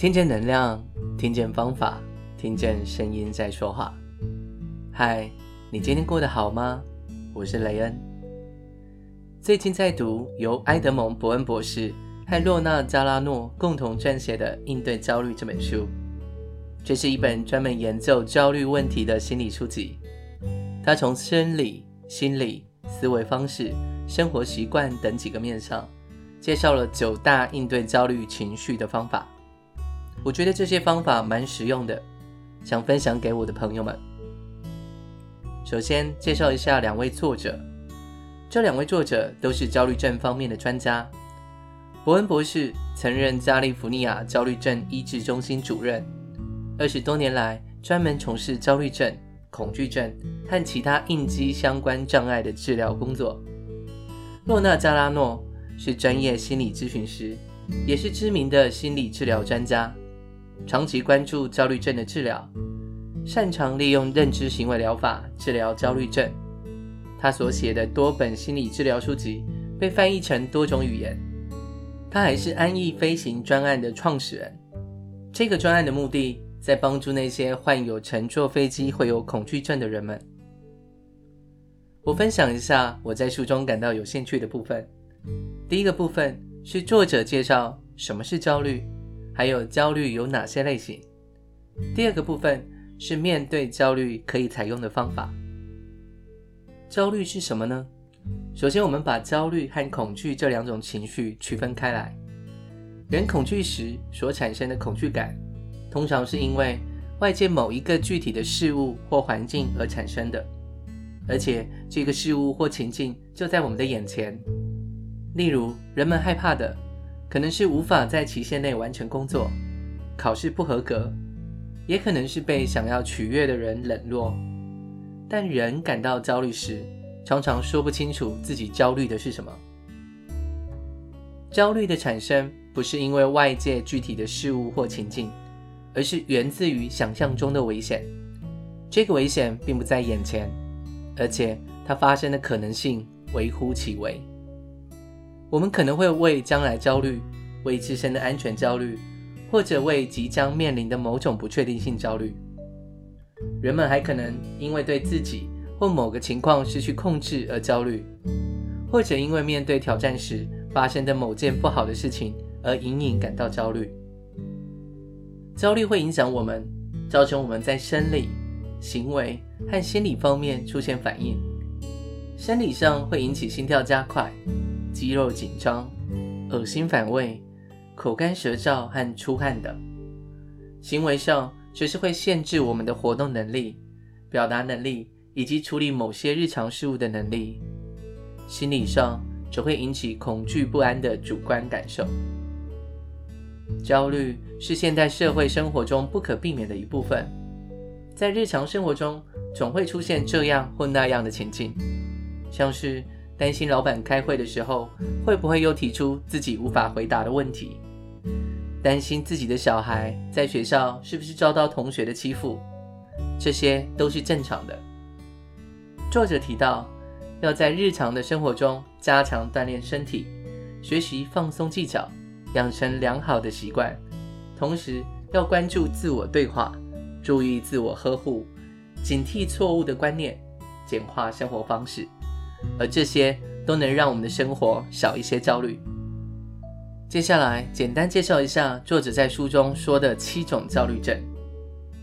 听见能量，听见方法，听见声音在说话。嗨，你今天过得好吗？我是雷恩。最近在读由埃德蒙·伯恩博士和洛娜·加拉诺共同撰写的《应对焦虑》这本书。这是一本专门研究焦虑问题的心理书籍。它从生理、心理、思维方式、生活习惯等几个面上，介绍了九大应对焦虑情绪的方法。我觉得这些方法蛮实用的，想分享给我的朋友们。首先介绍一下两位作者，这两位作者都是焦虑症方面的专家。伯恩博士曾任加利福尼亚焦虑症医治中心主任，二十多年来专门从事焦虑症、恐惧症和其他应激相关障碍的治疗工作。洛纳·加拉诺是专业心理咨询师，也是知名的心理治疗专家。长期关注焦虑症的治疗，擅长利用认知行为疗法治疗焦虑症。他所写的多本心理治疗书籍被翻译成多种语言。他还是安逸飞行专案的创始人。这个专案的目的在帮助那些患有乘坐飞机会有恐惧症的人们。我分享一下我在书中感到有兴趣的部分。第一个部分是作者介绍什么是焦虑。还有焦虑有哪些类型？第二个部分是面对焦虑可以采用的方法。焦虑是什么呢？首先，我们把焦虑和恐惧这两种情绪区分开来。人恐惧时所产生的恐惧感，通常是因为外界某一个具体的事物或环境而产生的，而且这个事物或情境就在我们的眼前。例如，人们害怕的。可能是无法在期限内完成工作，考试不合格，也可能是被想要取悦的人冷落。但人感到焦虑时，常常说不清楚自己焦虑的是什么。焦虑的产生不是因为外界具体的事物或情境，而是源自于想象中的危险。这个危险并不在眼前，而且它发生的可能性微乎其微。我们可能会为将来焦虑，为自身的安全焦虑，或者为即将面临的某种不确定性焦虑。人们还可能因为对自己或某个情况失去控制而焦虑，或者因为面对挑战时发生的某件不好的事情而隐隐感到焦虑。焦虑会影响我们，造成我们在生理、行为和心理方面出现反应。生理上会引起心跳加快。肌肉紧张、恶心反胃、口干舌燥和出汗等；行为上则是会限制我们的活动能力、表达能力以及处理某些日常事务的能力；心理上则会引起恐惧不安的主观感受。焦虑是现代社会生活中不可避免的一部分，在日常生活中总会出现这样或那样的情境，像是，担心老板开会的时候会不会又提出自己无法回答的问题，担心自己的小孩在学校是不是遭到同学的欺负，这些都是正常的。作者提到，要在日常的生活中加强锻炼身体，学习放松技巧，养成良好的习惯，同时要关注自我对话，注意自我呵护，警惕错误的观念，简化生活方式。而这些都能让我们的生活少一些焦虑。接下来，简单介绍一下作者在书中说的七种焦虑症。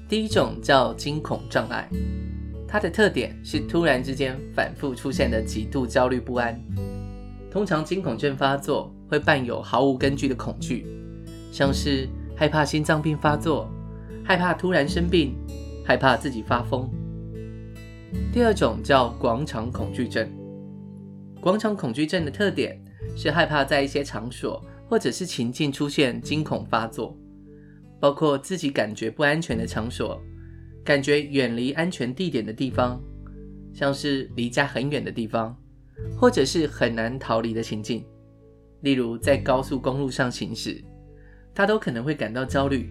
第一种叫惊恐障碍，它的特点是突然之间反复出现的极度焦虑不安。通常惊恐症发作会伴有毫无根据的恐惧，像是害怕心脏病发作、害怕突然生病、害怕自己发疯。第二种叫广场恐惧症。广场恐惧症的特点是害怕在一些场所或者是情境出现惊恐发作，包括自己感觉不安全的场所，感觉远离安全地点的地方，像是离家很远的地方，或者是很难逃离的情境，例如在高速公路上行驶，他都可能会感到焦虑，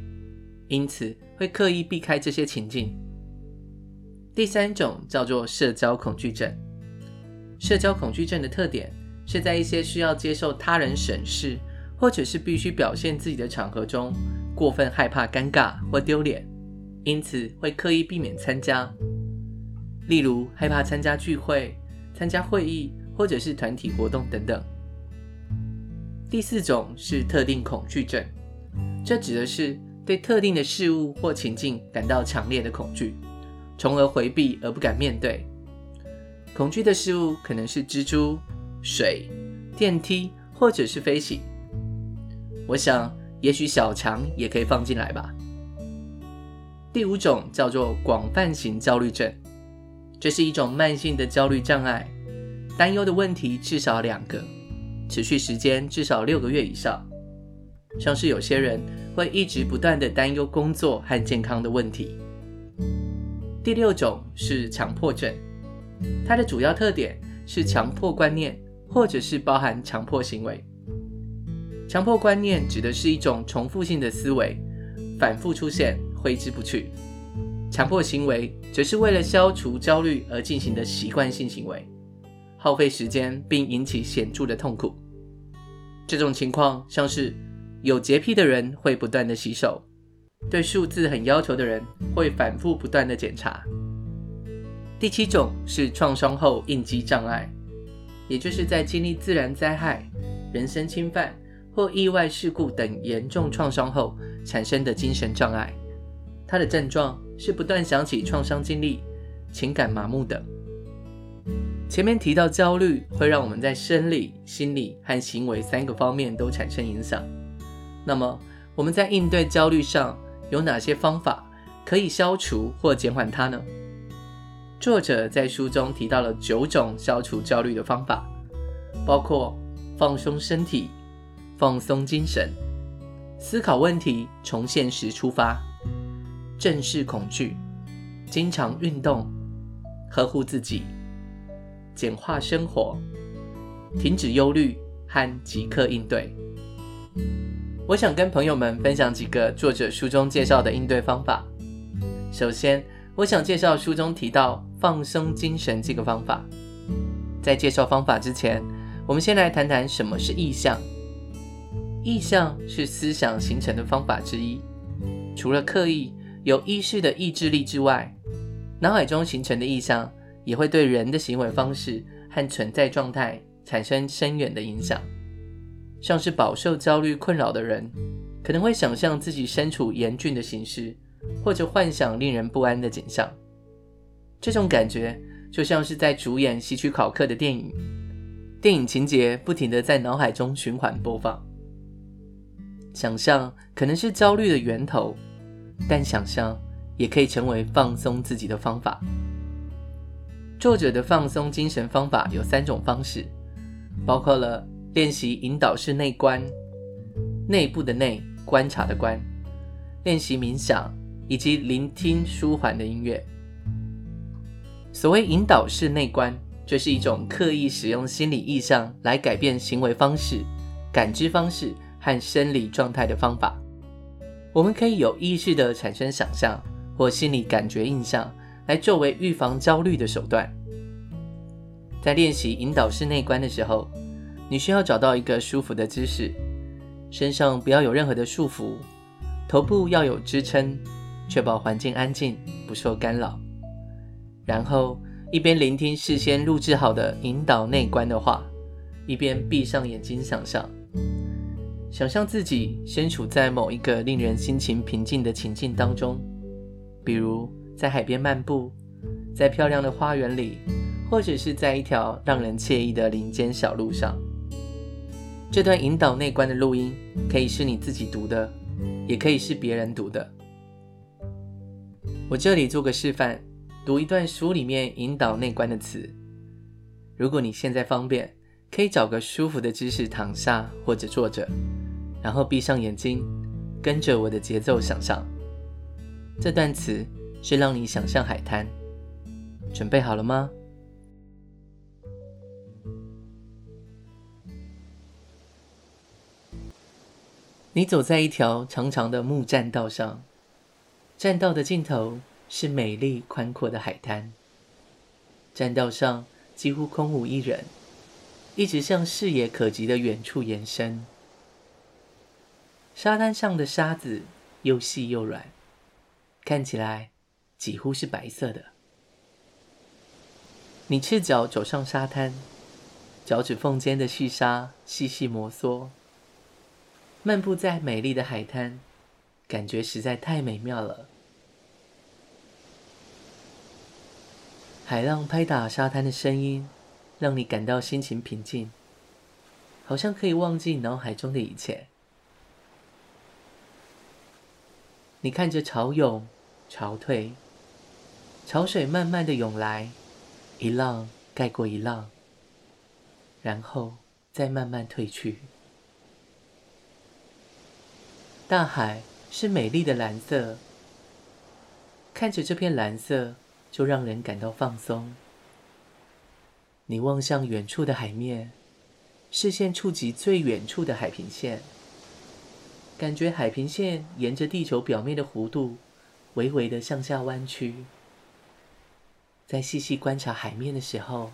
因此会刻意避开这些情境。第三种叫做社交恐惧症。社交恐惧症的特点是在一些需要接受他人审视，或者是必须表现自己的场合中，过分害怕尴尬或丢脸，因此会刻意避免参加。例如，害怕参加聚会、参加会议或者是团体活动等等。第四种是特定恐惧症，这指的是对特定的事物或情境感到强烈的恐惧，从而回避而不敢面对。恐惧的事物可能是蜘蛛、水、电梯，或者是飞行。我想，也许小强也可以放进来吧。第五种叫做广泛型焦虑症。这是一种慢性的焦虑障碍，担忧的问题至少两个，持续时间至少六个月以上。像是有些人会一直不断地担忧工作和健康的问题。第六种是强迫症，它的主要特点是强迫观念，或者是包含强迫行为。强迫观念指的是一种重复性的思维，反复出现，挥之不去。强迫行为则是为了消除焦虑而进行的习惯性行为，耗费时间并引起显著的痛苦。这种情况像是有洁癖的人会不断的洗手，对数字很要求的人会反复不断的检查。第七种是创伤后应激障碍，也就是在经历自然灾害、人身侵犯或意外事故等严重创伤后产生的精神障碍。它的症状是不断想起创伤经历、情感麻木等。前面提到焦虑会让我们在生理、心理和行为三个方面都产生影响。那么我们在应对焦虑上有哪些方法可以消除或减缓它呢？作者在书中提到了九种消除焦虑的方法，包括放松身体、放松精神、思考问题从现实出发。正视恐惧，经常运动，呵护自己，简化生活，停止忧虑和即刻应对。我想跟朋友们分享几个作者书中介绍的应对方法。首先，我想介绍书中提到放松精神这个方法。在介绍方法之前，我们先来谈谈什么是意象。意象是思想形成的方法之一，除了刻意。有意识的意志力之外，脑海中形成的意象也会对人的行为方式和存在状态产生深远的影响。像是饱受焦虑困扰的人，可能会想象自己身处严峻的形势，或者幻想令人不安的景象。这种感觉就像是在主演希区考克的电影，电影情节不停地在脑海中循环播放。想象可能是焦虑的源头。但想象也可以成为放松自己的方法。作者的放松精神方法有三种方式，包括了练习引导式内观、内部的内、观察的观、练习冥想以及聆听舒缓的音乐。所谓引导式内观，就是一种刻意使用心理意象来改变行为方式、感知方式和生理状态的方法。我们可以有意识地产生想象或心理感觉印象，来作为预防焦虑的手段。在练习引导式内观的时候，你需要找到一个舒服的姿势，身上不要有任何的束缚，头部要有支撑，确保环境安静，不受干扰。然后一边聆听事先录制好的引导内观的话，一边闭上眼睛想象。想象自己身处在某一个令人心情平静的情境当中，比如在海边漫步，在漂亮的花园里，或者是在一条让人惬意的林间小路上。这段引导内观的录音可以是你自己读的，也可以是别人读的。我这里做个示范，读一段书里面引导内观的词。如果你现在方便，可以找个舒服的姿势躺下或者坐着。然后闭上眼睛，跟着我的节奏想象。这段词是让你想象海滩。准备好了吗？你走在一条长长的木栈道上，栈道的尽头是美丽宽阔的海滩。栈道上几乎空无一人，一直向视野可及的远处延伸。沙滩上的沙子又细又软，看起来几乎是白色的。你赤脚走上沙滩，脚趾缝间的细沙细细摩挲，漫步在美丽的海滩，感觉实在太美妙了。海浪拍打沙滩的声音，让你感到心情平静，好像可以忘记脑海中的一切。你看着潮涌潮退，潮水慢慢的涌来，一浪盖过一浪，然后再慢慢退去。大海是美丽的蓝色，看着这片蓝色，就让人感到放松。你望向远处的海面，视线触及最远处的海平线。感觉海平线沿着地球表面的弧度，微微的向下弯曲。在细细观察海面的时候，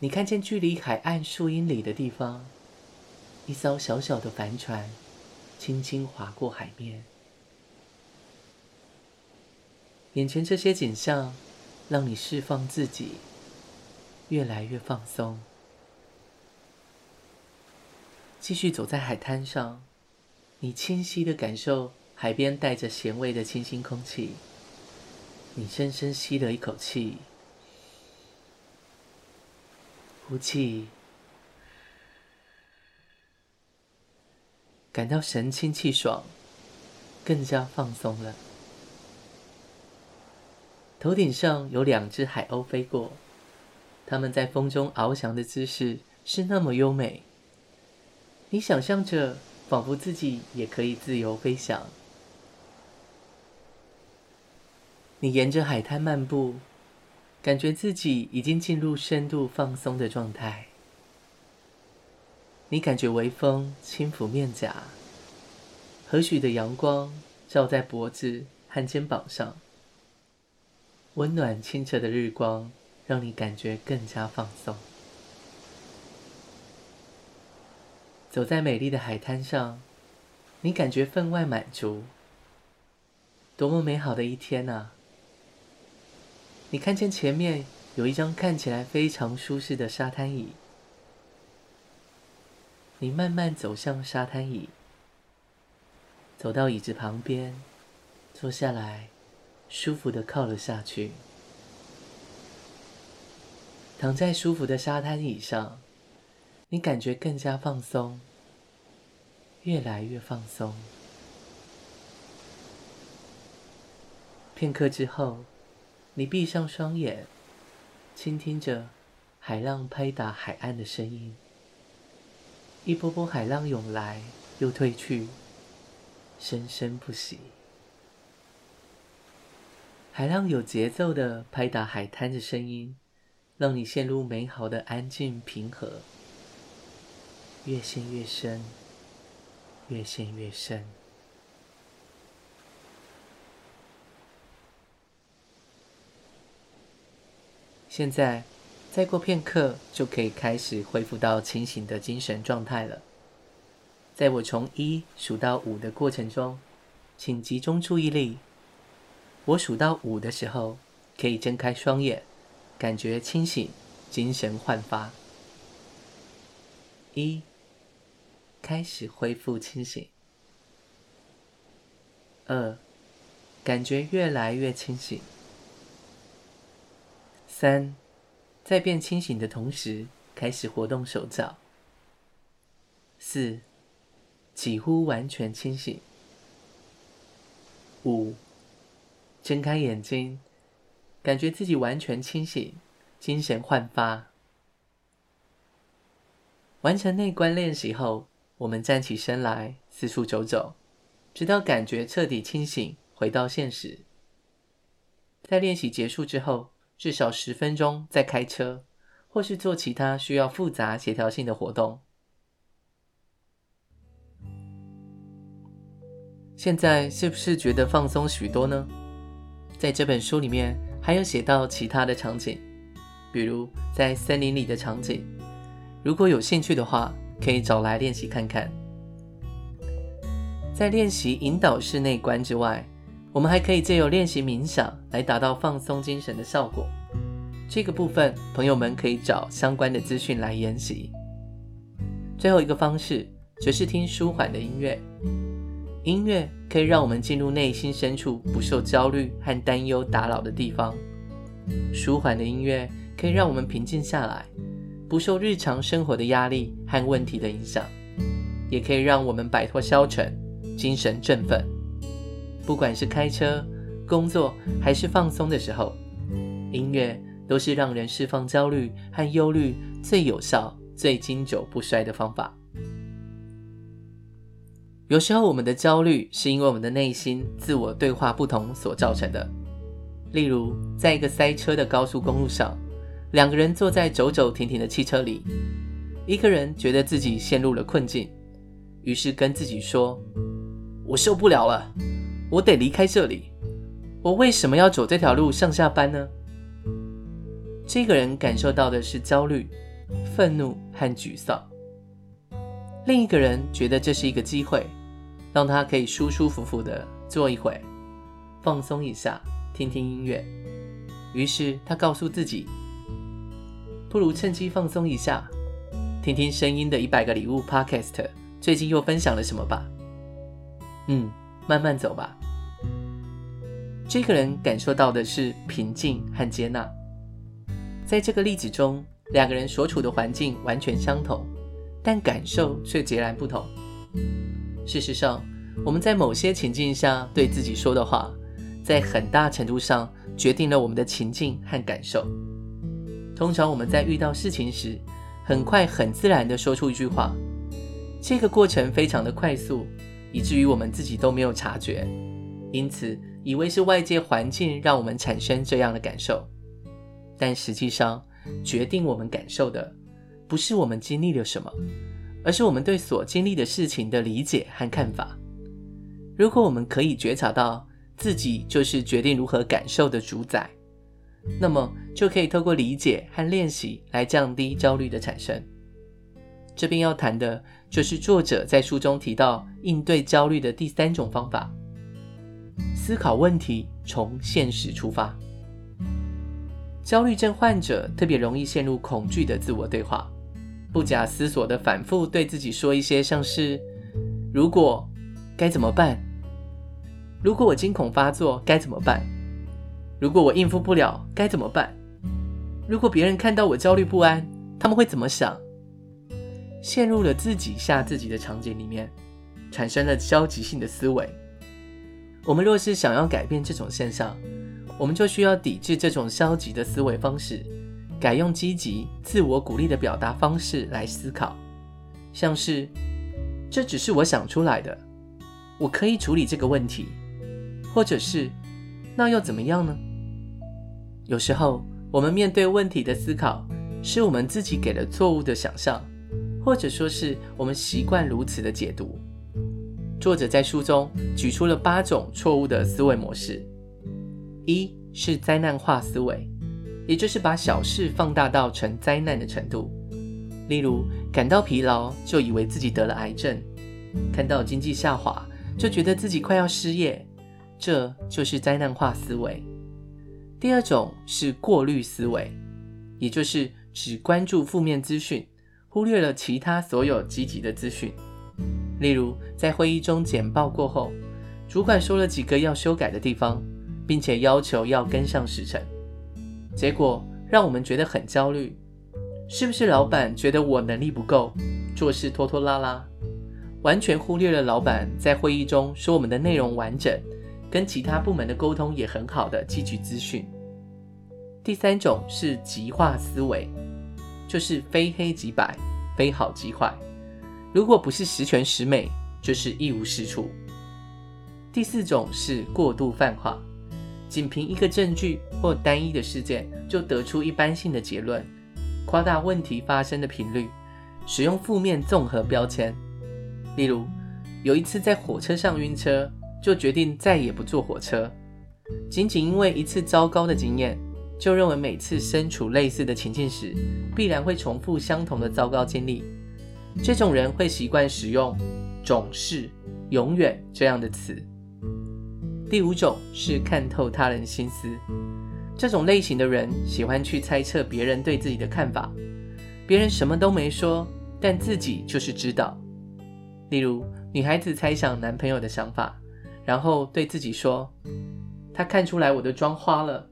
你看见距离海岸数英里的地方，一艘小小的帆船轻轻划过海面。眼前这些景象，让你释放自己，越来越放松。继续走在海滩上。你清晰的感受海边带着咸味的清新空气。你深深吸了一口气，呼气，感到神清气爽，更加放松了。头顶上有两只海鸥飞过，它们在风中翱翔的姿势是那么优美。你想象着。仿佛自己也可以自由飞翔。你沿着海滩漫步，感觉自己已经进入深度放松的状态。你感觉微风轻抚面颊，和煦的阳光照在脖子和肩膀上，温暖清澈的日光让你感觉更加放松。走在美丽的海滩上，你感觉分外满足。多么美好的一天啊！你看见前面有一张看起来非常舒适的沙滩椅，你慢慢走向沙滩椅，走到椅子旁边，坐下来，舒服地靠了下去，躺在舒服的沙滩椅上。你感觉更加放松，越来越放松。片刻之后，你闭上双眼，倾听着海浪拍打海岸的声音。一波波海浪涌来又退去，生生不息。海浪有节奏的拍打海滩的声音，让你陷入美好的安静平和。越陷越深，越陷越深。现在，再过片刻就可以开始恢复到清醒的精神状态了。在我从一数到五的过程中，请集中注意力。我数到五的时候，可以睁开双眼，感觉清醒，精神焕发。一。开始恢复清醒。二，感觉越来越清醒。三，在变清醒的同时，开始活动手脚。四，几乎完全清醒。五，睁开眼睛，感觉自己完全清醒，精神焕发。完成内观练习后，我们站起身来，四处走走，直到感觉彻底清醒，回到现实。在练习结束之后，至少十分钟再开车，或是做其他需要复杂协调性的活动。现在是不是觉得放松许多呢？在这本书里面还有写到其他的场景，比如在森林里的场景。如果有兴趣的话，可以找来练习看看。在练习引导式内观之外，我们还可以借由练习冥想来达到放松精神的效果。这个部分，朋友们可以找相关的资讯来研习。最后一个方式，则是听舒缓的音乐。音乐可以让我们进入内心深处，不受焦虑和担忧打扰的地方。舒缓的音乐可以让我们平静下来，不受日常生活的压力和问题的影响，也可以让我们摆脱消沉，精神振奋。不管是开车、工作还是放松的时候，音乐。都是让人释放焦虑和忧虑最有效、最经久不衰的方法。有时候，我们的焦虑是因为我们的内心自我对话不同所造成的。例如，在一个塞车的高速公路上，两个人坐在走走停停的汽车里，一个人觉得自己陷入了困境，于是跟自己说：“我受不了了，我得离开这里。我为什么要走这条路上下班呢？”这个人感受到的是焦虑、愤怒和沮丧。另一个人觉得这是一个机会，让他可以舒舒服服地坐一会，放松一下，听听音乐。于是他告诉自己，不如趁机放松一下，听听声音的一百个礼物 Podcast 最近又分享了什么吧。嗯，慢慢走吧。这个人感受到的是平静和接纳。在这个例子中，两个人所处的环境完全相同，但感受却截然不同。事实上，我们在某些情境下对自己说的话，在很大程度上决定了我们的情境和感受。通常我们在遇到事情时，很快很自然地说出一句话，这个过程非常的快速，以至于我们自己都没有察觉，因此以为是外界环境让我们产生这样的感受。但实际上，决定我们感受的，不是我们经历了什么，而是我们对所经历的事情的理解和看法。如果我们可以觉察到自己就是决定如何感受的主宰，那么就可以透过理解和练习来降低焦虑的产生。这边要谈的就是作者在书中提到应对焦虑的第三种方法：思考问题从现实出发。焦虑症患者特别容易陷入恐惧的自我对话，不假思索地反复对自己说一些像是“如果该怎么办？如果我惊恐发作该怎么办？如果我应付不了该怎么办？如果别人看到我焦虑不安，他们会怎么想？”陷入了自己吓自己的场景里面，产生了消极性的思维。我们若是想要改变这种现象，我们就需要抵制这种消极的思维方式，改用积极、自我鼓励的表达方式来思考，像是“这只是我想出来的，我可以处理这个问题”，或者是“那又怎么样呢？”有时候，我们面对问题的思考，是我们自己给了错误的想象，或者说是我们习惯如此的解读。作者在书中举出了八种错误的思维模式。一是灾难化思维，也就是把小事放大到成灾难的程度。例如，感到疲劳就以为自己得了癌症，看到经济下滑就觉得自己快要失业，这就是灾难化思维。第二种是过滤思维，也就是只关注负面资讯，忽略了其他所有积极的资讯。例如，在会议中简报过后，主管说了几个要修改的地方。并且要求要跟上时程，结果让我们觉得很焦虑。是不是老板觉得我能力不够，做事拖拖拉拉，完全忽略了老板在会议中说我们的内容完整，跟其他部门的沟通也很好的汲取资讯。第三种是极化思维，就是非黑即白，非好即坏。如果不是十全十美，就是一无是处。第四种是过度泛化。仅凭一个证据或单一的事件就得出一般性的结论，夸大问题发生的频率，使用负面综合标签。例如，有一次在火车上晕车，就决定再也不坐火车。仅仅因为一次糟糕的经验，就认为每次身处类似的情境时，必然会重复相同的糟糕经历。这种人会习惯使用“总是”永远这样的词。第五种是看透他人心思，这种类型的人喜欢去猜测别人对自己的看法，别人什么都没说，但自己就是知道。例如，女孩子猜想男朋友的想法，然后对自己说：“他看出来我的妆花了，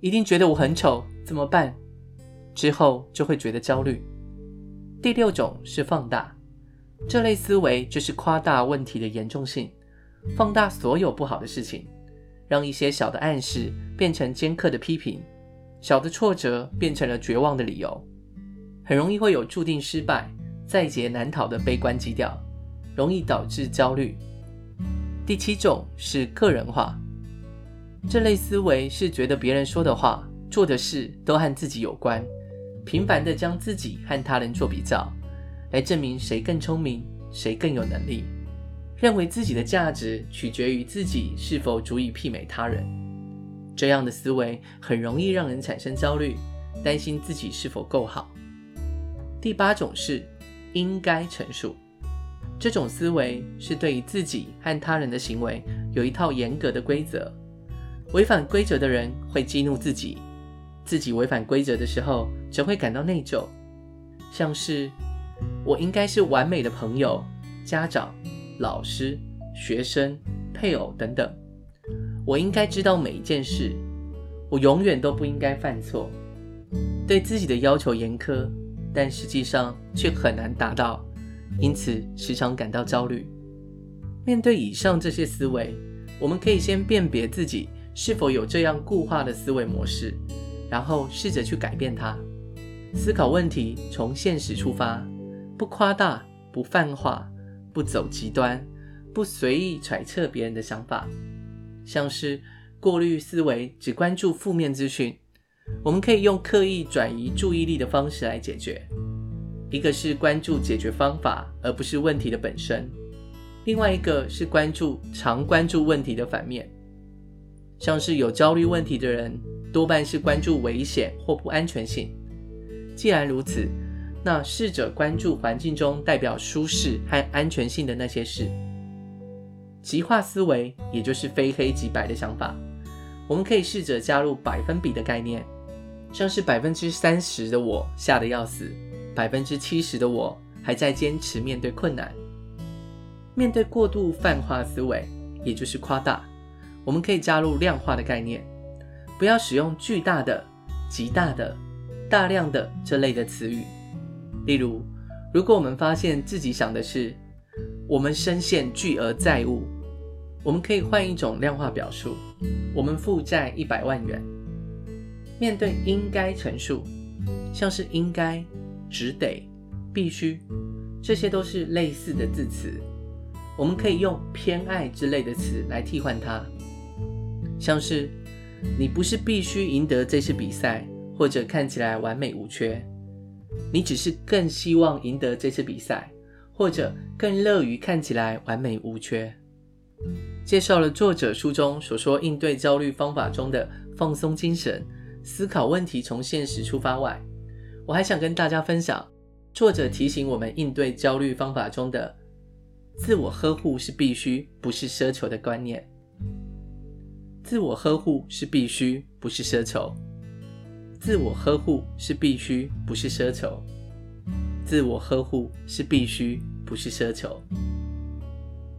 一定觉得我很丑，怎么办？”之后就会觉得焦虑。第六种是放大，这类思维就是夸大问题的严重性。放大所有不好的事情，让一些小的暗示变成尖刻的批评，小的挫折变成了绝望的理由，很容易会有注定失败、在劫难逃的悲观基调，容易导致焦虑。第七种是个人化，这类思维是觉得别人说的话、做的事都和自己有关，频繁地将自己和他人做比较，来证明谁更聪明、谁更有能力。认为自己的价值取决于自己是否足以媲美他人，这样的思维很容易让人产生焦虑，担心自己是否够好。第八种是应该陈述，这种思维是对于自己和他人的行为有一套严格的规则，违反规则的人会激怒自己，自己违反规则的时候则会感到内疚，像是我应该是完美的朋友、家长。老师、学生、配偶等等，我应该知道每一件事，我永远都不应该犯错。对自己的要求严苛，但实际上却很难达到，因此时常感到焦虑。面对以上这些思维，我们可以先辨别自己是否有这样固化的思维模式，然后试着去改变它。思考问题从现实出发，不夸大，不泛化。不走极端，不随意揣测别人的想法，像是过滤思维，只关注负面资讯。我们可以用刻意转移注意力的方式来解决。一个是关注解决方法，而不是问题的本身；另外一个是关注常关注问题的反面，像是有焦虑问题的人，多半是关注危险或不安全性。既然如此，那试着关注环境中代表舒适和安全性的那些事。极化思维，也就是非黑即白的想法。我们可以试着加入百分比的概念，像是百分之三十的我吓得要死，百分之七十的我还在坚持面对困难。面对过度泛化思维，也就是夸大，我们可以加入量化的概念，不要使用巨大的、极大的、大量的这类的词语。例如，如果我们发现自己想的是我们深陷巨额债务，我们可以换一种量化表述：我们负债一百万元。面对应该陈述，像是应该、只得、必须，这些都是类似的字词，我们可以用偏爱之类的词来替换它，像是你不是必须赢得这次比赛，或者看起来完美无缺。你只是更希望赢得这次比赛，或者更乐于看起来完美无缺。介绍了作者书中所说应对焦虑方法中的放松精神、思考问题从现实出发外，我还想跟大家分享作者提醒我们应对焦虑方法中的自我呵护是必须，不是奢求的观念。自我呵护是必须，不是奢求。自我呵护是必须，不是奢求。自我呵护是必须，不是奢求。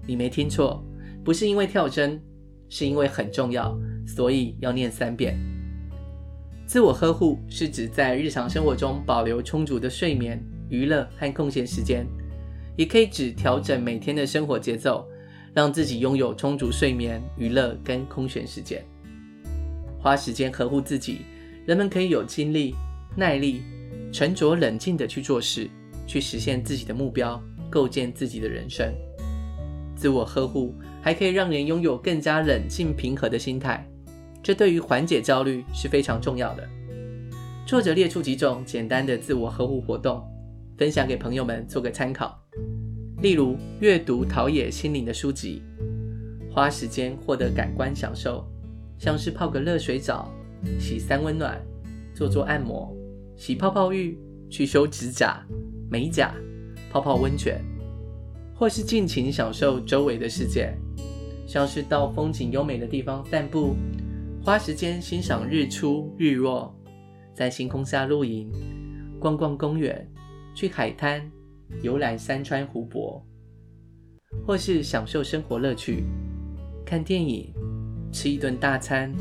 你没听错，不是因为跳针，是因为很重要，所以要念三遍。自我呵护是指在日常生活中保留充足的睡眠、娱乐和空闲时间，也可以指调整每天的生活节奏，让自己拥有充足睡眠、娱乐跟空闲时间，花时间呵护自己。人们可以有精力、耐力、沉着冷静地去做事，去实现自己的目标，构建自己的人生。自我呵护还可以让人拥有更加冷静平和的心态，这对于缓解焦虑是非常重要的。作者列出几种简单的自我呵护活动，分享给朋友们做个参考。例如，阅读陶冶心灵的书籍，花时间获得感官享受，像是泡个热水澡。洗三温暖，做做按摩，洗泡泡浴，去修指甲、美甲，泡泡温泉，或是尽情享受周围的世界，像是到风景优美的地方散步，花时间欣赏日出日落，在星空下露营，逛逛公园，去海滩游览山川湖泊，或是享受生活乐趣，看电影，吃一顿大餐，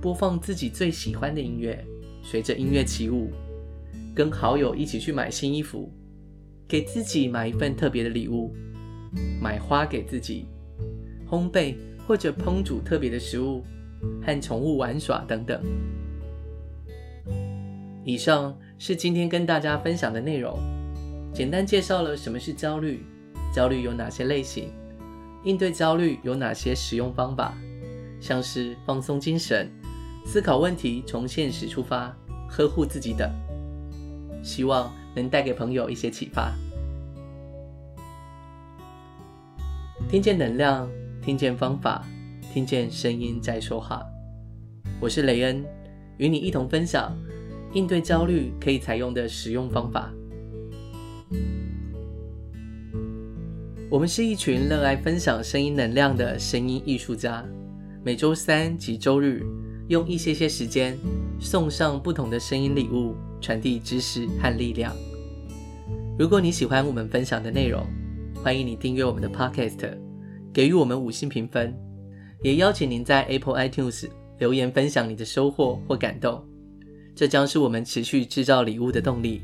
播放自己最喜欢的音乐，随着音乐起舞，跟好友一起去买新衣服，给自己买一份特别的礼物。买花给自己，烘焙或者烹煮特别的食物，和宠物玩耍等等。以上是今天跟大家分享的内容，简单介绍了什么是焦虑，焦虑有哪些类型，应对焦虑有哪些实用方法，像是放松精神、思考问题、从现实出发、呵护自己等，希望能带给朋友一些启发。听见能量，听见方法，听见声音在说话。我是雷恩，与你一同分享应对焦虑可以采用的实用方法。我们是一群热爱分享声音能量的声音艺术家，每周三及周日用一些些时间送上不同的声音礼物，传递知识和力量。如果你喜欢我们分享的内容，欢迎你订阅我们的 Podcast，给予我们五星评分，也邀请您在 Apple iTunes 留言分享你的收获或感动，这将是我们持续制造礼物的动力。